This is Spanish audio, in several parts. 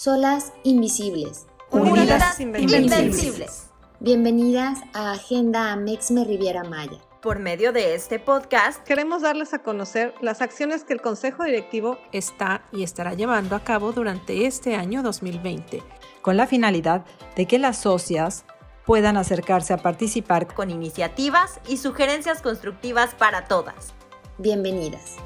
Solas invisibles. Unidas invencibles. Bienvenidas a Agenda Amexme Riviera Maya. Por medio de este podcast queremos darles a conocer las acciones que el Consejo Directivo está y estará llevando a cabo durante este año 2020, con la finalidad de que las socias puedan acercarse a participar con iniciativas y sugerencias constructivas para todas. Bienvenidas.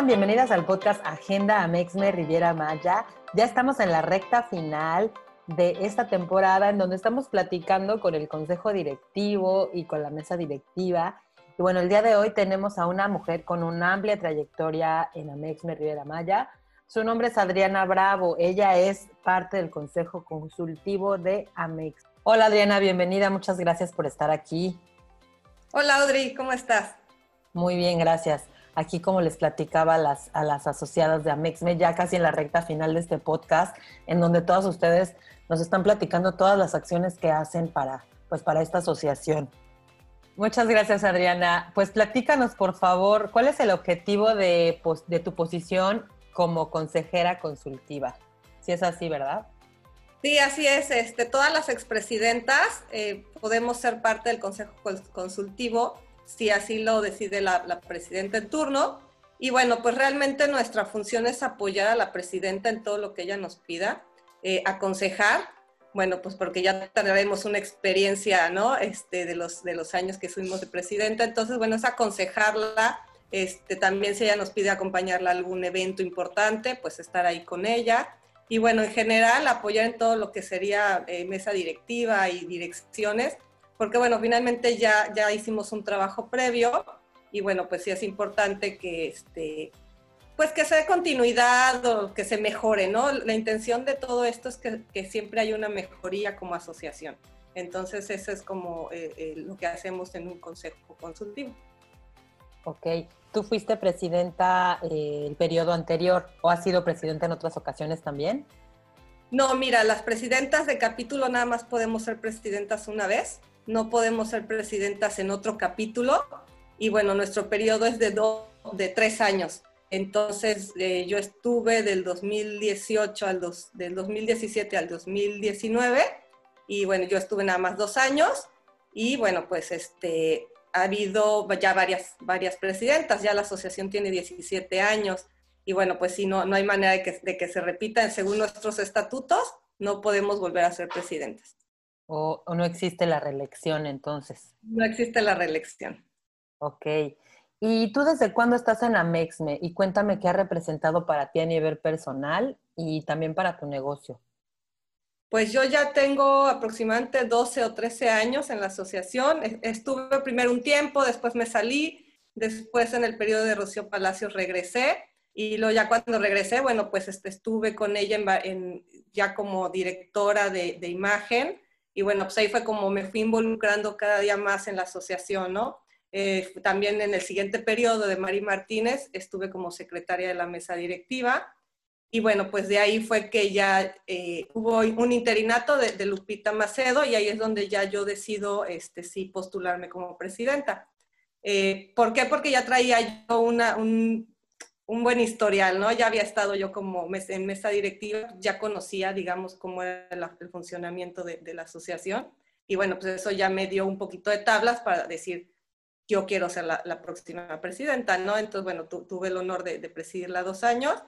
Están? Bienvenidas al podcast Agenda Amexme Riviera Maya. Ya estamos en la recta final de esta temporada en donde estamos platicando con el consejo directivo y con la mesa directiva. Y bueno, el día de hoy tenemos a una mujer con una amplia trayectoria en Amexme Riviera Maya. Su nombre es Adriana Bravo. Ella es parte del consejo consultivo de Amex. Hola Adriana, bienvenida. Muchas gracias por estar aquí. Hola Audrey, ¿cómo estás? Muy bien, gracias aquí como les platicaba a las, asociadas de Amexme, ya casi en la recta final de este podcast, en donde todas ustedes nos están platicando todas las acciones que hacen para, pues, para esta asociación. Muchas gracias, Adriana. Pues platícanos, por favor, ¿cuál es el objetivo de, de tu posición como consejera consultiva? Si es así, ¿verdad? Sí, así es. Este, todas las expresidentas eh, podemos ser parte del Consejo Consultivo si así lo decide la, presidenta en turno. Y bueno, pues realmente nuestra función es apoyar a la presidenta en todo lo que ella nos pida, eh, aconsejar, bueno, pues porque ya tendremos una experiencia, ¿no? Este, de, los, de los años que fuimos de presidenta, entonces, bueno, es aconsejarla, este, también si ella nos pide acompañarla a algún evento importante, pues estar ahí con ella. Y bueno, en general, apoyar en todo lo que sería eh, mesa directiva y direcciones, porque bueno, finalmente ya, ya hicimos un trabajo previo y bueno, pues sí es importante que este, pues que se dé continuidad o que se mejore, ¿no? La intención de todo esto es que, que siempre hay una mejoría como asociación. Entonces eso es como eh, eh, lo que hacemos en un consejo consultivo. Ok, ¿tú fuiste presidenta eh, el periodo anterior o has sido presidenta en otras ocasiones también? No, mira, las presidentas de capítulo nada más podemos ser presidentas una vez no podemos ser presidentas en otro capítulo. Y bueno, nuestro periodo es de, de tres años. Entonces eh, yo estuve del 2018 al dos, del 2017 al 2019 y bueno, yo estuve nada más dos años. Y bueno, pues este, ha habido ya varias, varias presidentas, ya la asociación tiene 17 años. Y bueno, pues sí, no, no hay manera de que, de que se repita según nuestros estatutos, no podemos volver a ser presidentes. O, no existe la reelección entonces? No existe la reelección. Ok. ¿Y tú desde cuándo estás en Amexme? Y cuéntame qué ha representado para ti a nivel personal y también para tu negocio. Pues yo ya tengo aproximadamente 12 o 13 años en la asociación. Estuve primero un tiempo, después me salí, después en el periodo de Rocío Palacios regresé y luego ya cuando regresé, bueno, pues este, estuve con ella en, ya como directora de, de imagen y bueno, pues ahí fue como me fui involucrando cada día más en la asociación, ¿no? Eh, también en el siguiente periodo de Mari Martínez estuve como secretaria de la mesa directiva. Y bueno, pues de ahí fue que ya eh, hubo un interinato de, Lupita Macedo y ahí es donde ya yo decido, este, sí, postularme como presidenta. Eh, ¿Por qué? Porque ya traía yo una, un, un buen historial, ¿no? Ya había estado yo como en mesa directiva, ya conocía, digamos, cómo era el funcionamiento de, la asociación. Y bueno, pues eso ya me dio un poquito de tablas para decir, yo quiero ser la, próxima presidenta, ¿no? Entonces, bueno, tuve el honor de, presidirla dos años.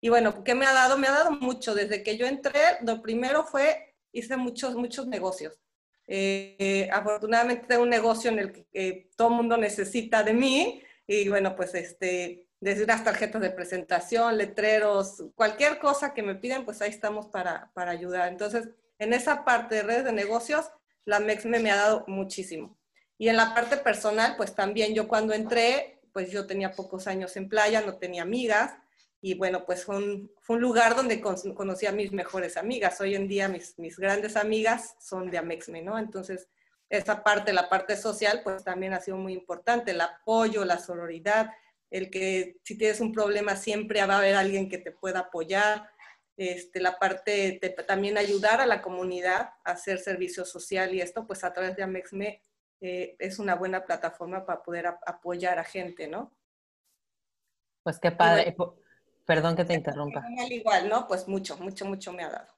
Y bueno, ¿qué me ha dado? Me ha dado mucho. Desde que yo entré, lo primero fue, hice muchos, muchos negocios. Eh, afortunadamente tengo un negocio en el que todo el mundo necesita de mí. Y bueno, pues este, desde unas tarjetas de presentación, letreros, cualquier cosa que me piden, pues ahí estamos para, para ayudar. Entonces, en esa parte de redes de negocios, la MEXME me ha dado muchísimo. Y en la parte personal, pues también yo cuando entré, pues yo tenía pocos años en playa, no tenía amigas, y bueno, pues fue un, lugar donde conocí a mis mejores amigas. Hoy en día mis, mis grandes amigas son de Amexme, ¿no? Entonces, esa parte, la parte social, pues también ha sido muy importante, el apoyo, la sororidad, el que si tienes un problema siempre va a haber alguien que te pueda apoyar, este, la parte de también ayudar a la comunidad a hacer servicio social y esto pues a través de Amexme eh, es una buena plataforma para poder apoyar a gente, ¿no? Pues qué padre. Perdón que te interrumpa. Igual, ¿no? Pues mucho, mucho, mucho me ha dado.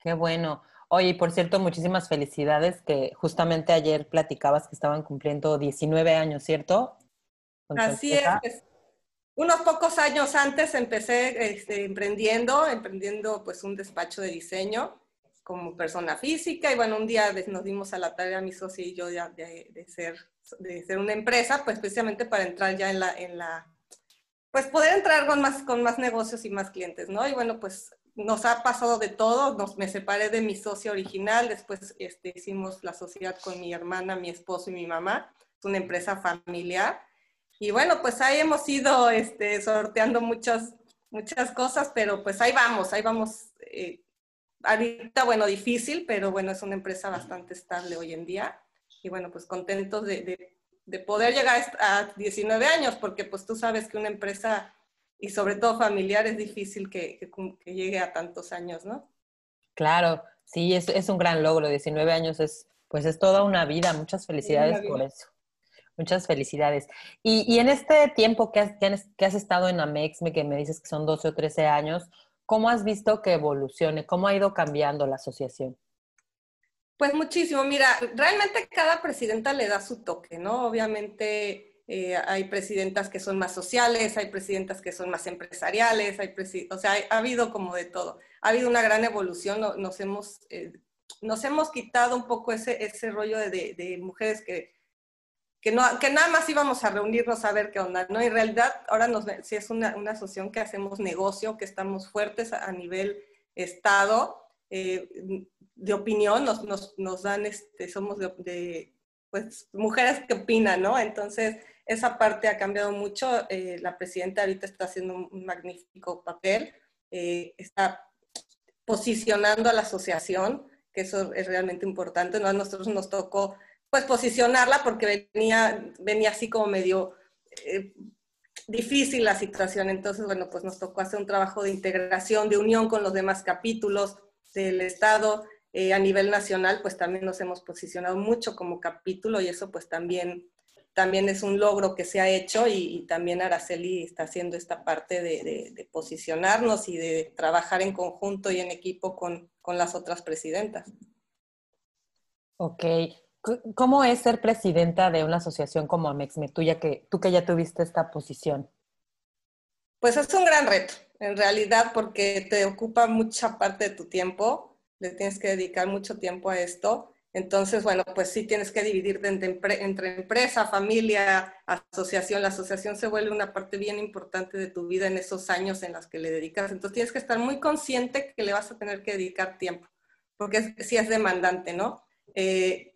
Qué bueno. Oye, y por cierto, muchísimas felicidades que justamente ayer platicabas que estaban cumpliendo 19 años, ¿cierto? Así es. Pues, unos pocos años antes empecé este, emprendiendo, emprendiendo pues un despacho de diseño como persona física y bueno, un día nos dimos a la tarea mi socio y yo de, de, ser, de ser una empresa, pues precisamente para entrar ya en la, en la pues poder entrar con más, con más negocios y más clientes, ¿no? Y bueno, pues nos ha pasado de todo, nos, me separé de mi socio original, después este, hicimos la sociedad con mi hermana, mi esposo y mi mamá, es una empresa familiar. Y bueno, pues ahí hemos ido este, sorteando muchas, muchas cosas, pero pues ahí vamos, ahí vamos. Eh, ahorita, bueno, difícil, pero bueno, es una empresa bastante estable hoy en día. Y bueno, pues contentos de de poder llegar a 19 años, porque pues tú sabes que una empresa y sobre todo familiar es difícil que, que, llegue a tantos años, ¿no? Claro, sí, es, es, un gran logro, 19 años es, pues es toda una vida, muchas felicidades por eso. Muchas felicidades. Y, y en este tiempo que has, que has, estado en Amex, que me dices que son 12 o 13 años, ¿cómo has visto que evolucione? ¿Cómo ha ido cambiando la asociación? Pues muchísimo. Mira, realmente cada presidenta le da su toque, ¿no? Obviamente eh, hay presidentas que son más sociales, hay presidentas que son más empresariales, hay o sea, ha habido como de todo. Ha habido una gran evolución, nos hemos, eh, nos hemos quitado un poco ese, ese rollo de, mujeres que, que, no, que nada más íbamos a reunirnos a ver qué onda, ¿no? En realidad ahora nos, si es una, una asociación que hacemos negocio, que estamos fuertes a, nivel Estado. Eh, de opinión, nos, nos, nos dan, este, somos de, pues, mujeres que opinan, ¿no? Entonces, esa parte ha cambiado mucho. Eh, la presidenta ahorita está haciendo un magnífico papel, eh, está posicionando a la asociación, que eso es realmente importante, ¿no? A nosotros nos tocó, pues, posicionarla porque venía, venía así como medio... Eh, difícil la situación, entonces, bueno, pues nos tocó hacer un trabajo de integración, de unión con los demás capítulos del Estado, eh, a nivel nacional, pues también nos hemos posicionado mucho como capítulo y eso pues también, también es un logro que se ha hecho y, también Araceli está haciendo esta parte de, posicionarnos y de trabajar en conjunto y en equipo con, con las otras presidentas. Ok. ¿Cómo es ser presidenta de una asociación como Amexme, tú, que, tú que ya tuviste esta posición? Pues es un gran reto, en realidad, porque te ocupa mucha parte de tu tiempo le tienes que dedicar mucho tiempo a esto. Entonces, bueno, pues sí tienes que dividirte entre, entre, empresa, familia, asociación. La asociación se vuelve una parte bien importante de tu vida en esos años en los que le dedicas. Entonces tienes que estar muy consciente que le vas a tener que dedicar tiempo, porque sí es demandante, ¿no? Eh,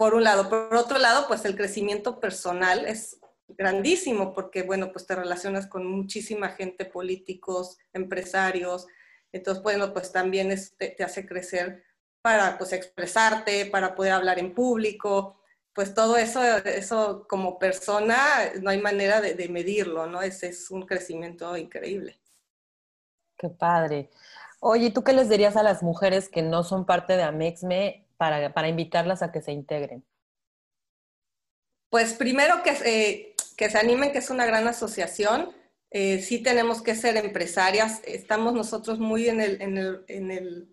por un lado. Por otro lado, pues el crecimiento personal es grandísimo, porque, bueno, pues te relacionas con muchísima gente, políticos, empresarios, entonces, bueno, pues también te, hace crecer para pues expresarte, para poder hablar en público, pues todo eso, eso como persona no hay manera de, medirlo, ¿no? Ese es un crecimiento increíble. Qué padre. Oye, ¿tú qué les dirías a las mujeres que no son parte de Amexme para, para invitarlas a que se integren? Pues primero que, eh, que se animen, que es una gran asociación, eh, sí tenemos que ser empresarias, estamos nosotros muy en el, en el,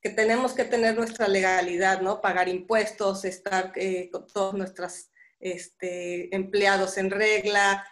que tenemos que tener nuestra legalidad, ¿no? Pagar impuestos, estar eh, con todos nuestros este, empleados en regla.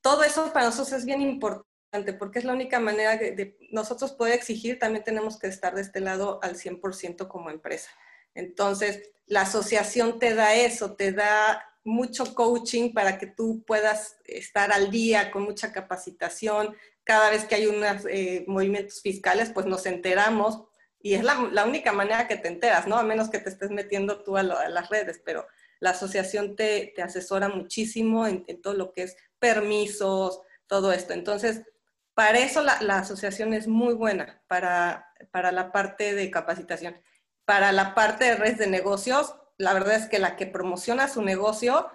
Todo eso para nosotros es bien importante porque es la única manera de, de nosotros poder exigir, también tenemos que estar de este lado al 100% como empresa. Entonces, la asociación te da eso, te da mucho coaching para que tú puedas estar al día con mucha capacitación. Cada vez que hay unos eh, movimientos fiscales, pues nos enteramos y es la, única manera que te enteras, ¿no? A menos que te estés metiendo tú a, las redes, pero la asociación te, asesora muchísimo en, todo lo que es permisos, todo esto. Entonces, para eso la, la asociación es muy buena, para, para la parte de capacitación. Para la parte de redes de negocios, la verdad es que la que promociona su negocio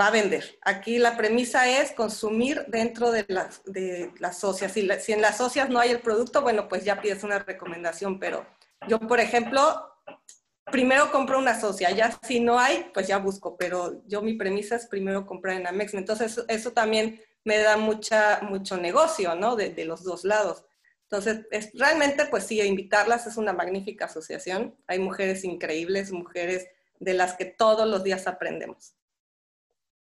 va a vender. Aquí la premisa es consumir dentro de las, de las socias. Si, en las socias no hay el producto, bueno, pues ya pides una recomendación, pero yo, por ejemplo, primero compro una socia, ya si no hay, pues ya busco, pero yo mi premisa es primero comprar en Amex. Entonces, eso, también me da mucha, mucho negocio, ¿no? De los dos lados. Entonces, es, realmente, pues sí, invitarlas es una magnífica asociación. Hay mujeres increíbles, mujeres de las que todos los días aprendemos.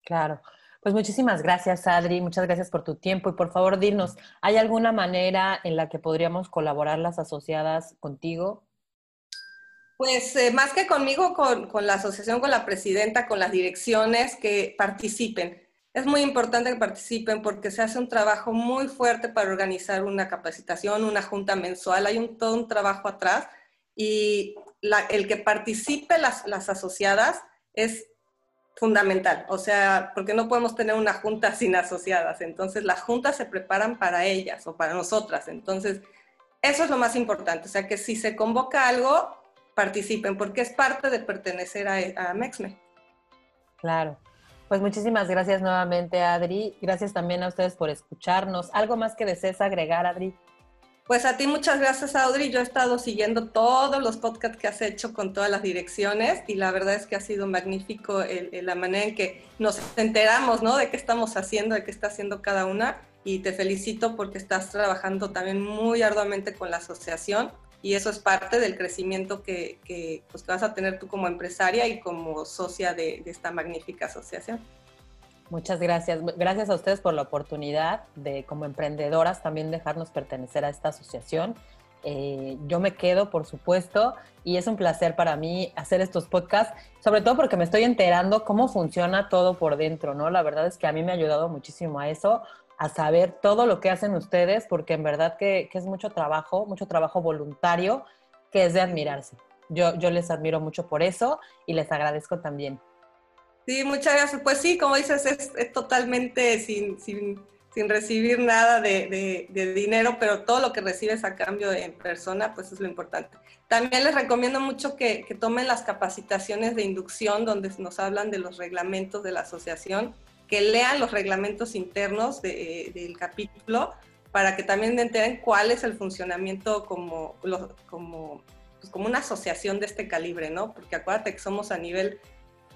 Claro. Pues muchísimas gracias, Adri. Muchas gracias por tu tiempo. Y por favor, dinos, ¿hay alguna manera en la que podríamos colaborar las asociadas contigo? Pues eh, más que conmigo, con, con, la asociación, con la presidenta, con las direcciones, que participen. Es muy importante que participen porque se hace un trabajo muy fuerte para organizar una capacitación, una junta mensual. Hay un, todo un trabajo atrás y la, el que participe las, las asociadas es fundamental, o sea, porque no podemos tener una junta sin asociadas, entonces las juntas se preparan para ellas o para nosotras, entonces eso es lo más importante, o sea, que si se convoca algo, participen, porque es parte de pertenecer a, a Mexme. Claro. Pues muchísimas gracias nuevamente, Adri. Gracias también a ustedes por escucharnos. ¿Algo más que desees agregar, Adri? Pues a ti muchas gracias, Audrey. Yo he estado siguiendo todos los podcasts que has hecho con todas las direcciones y la verdad es que ha sido magnífico la manera en que nos enteramos, ¿no? De qué estamos haciendo, de qué está haciendo cada una y te felicito porque estás trabajando también muy arduamente con la asociación y eso es parte del crecimiento que, que, pues, vas a tener tú como empresaria y como socia de, de esta magnífica asociación. Muchas gracias. Gracias a ustedes por la oportunidad de, como emprendedoras, también dejarnos pertenecer a esta asociación. Eh, yo me quedo, por supuesto, y es un placer para mí hacer estos podcasts, sobre todo porque me estoy enterando cómo funciona todo por dentro, ¿no? La verdad es que a mí me ha ayudado muchísimo a eso, a saber todo lo que hacen ustedes, porque en verdad que, que es mucho trabajo, mucho trabajo voluntario, que es de admirarse. Yo, yo les admiro mucho por eso y les agradezco también. Sí, muchas gracias. Pues sí, como dices, es, es totalmente sin, sin, sin, recibir nada de, de, de, dinero, pero todo lo que recibes a cambio en persona, pues es lo importante. También les recomiendo mucho que, que tomen las capacitaciones de inducción donde nos hablan de los reglamentos de la asociación, que lean los reglamentos internos de, del capítulo para que también enteren cuál es el funcionamiento como, como, pues como una asociación de este calibre, ¿no? Porque acuérdate que somos a nivel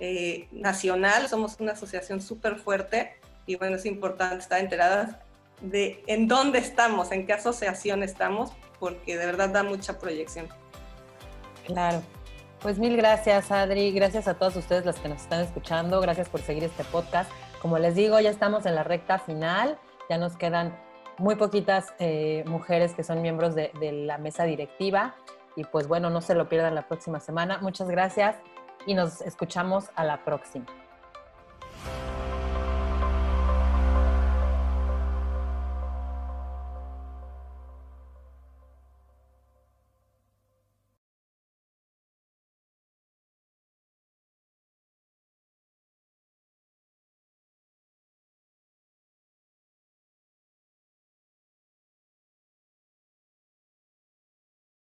eh, nacional, somos una asociación súper fuerte y bueno, es importante estar enteradas de en dónde estamos, en qué asociación estamos, porque de verdad da mucha proyección. Claro. Pues mil gracias, Adri. Gracias a todos ustedes los que nos están escuchando. Gracias por seguir este podcast. Como les digo, ya estamos en la recta final. Ya nos quedan muy poquitas eh, mujeres que son miembros de, de la mesa directiva. Y pues bueno, no se lo pierdan la próxima semana. Muchas gracias y nos escuchamos a la próxima.